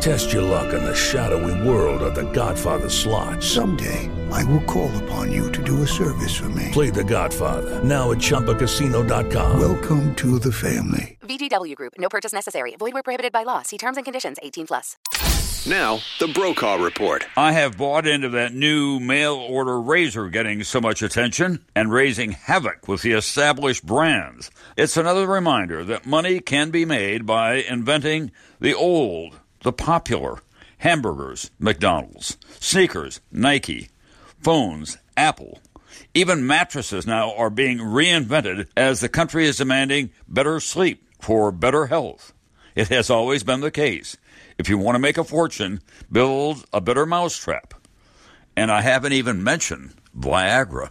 Test your luck in the shadowy world of The Godfather slot. Someday, I will call upon you to do a service for me. Play The Godfather now at ChumbaCasino.com. Welcome to the family. VGW Group. No purchase necessary. Void where prohibited by law. See terms and conditions. 18 plus. Now, the Brokaw Report. I have bought into that new mail order razor getting so much attention and raising havoc with the established brands. It's another reminder that money can be made by inventing the old, the popular hamburgers, McDonald's, sneakers, Nike, phones, Apple. Even mattresses now are being reinvented as the country is demanding better sleep for better health. It has always been the case. If you want to make a fortune, build a better mousetrap. And I haven't even mentioned Viagra.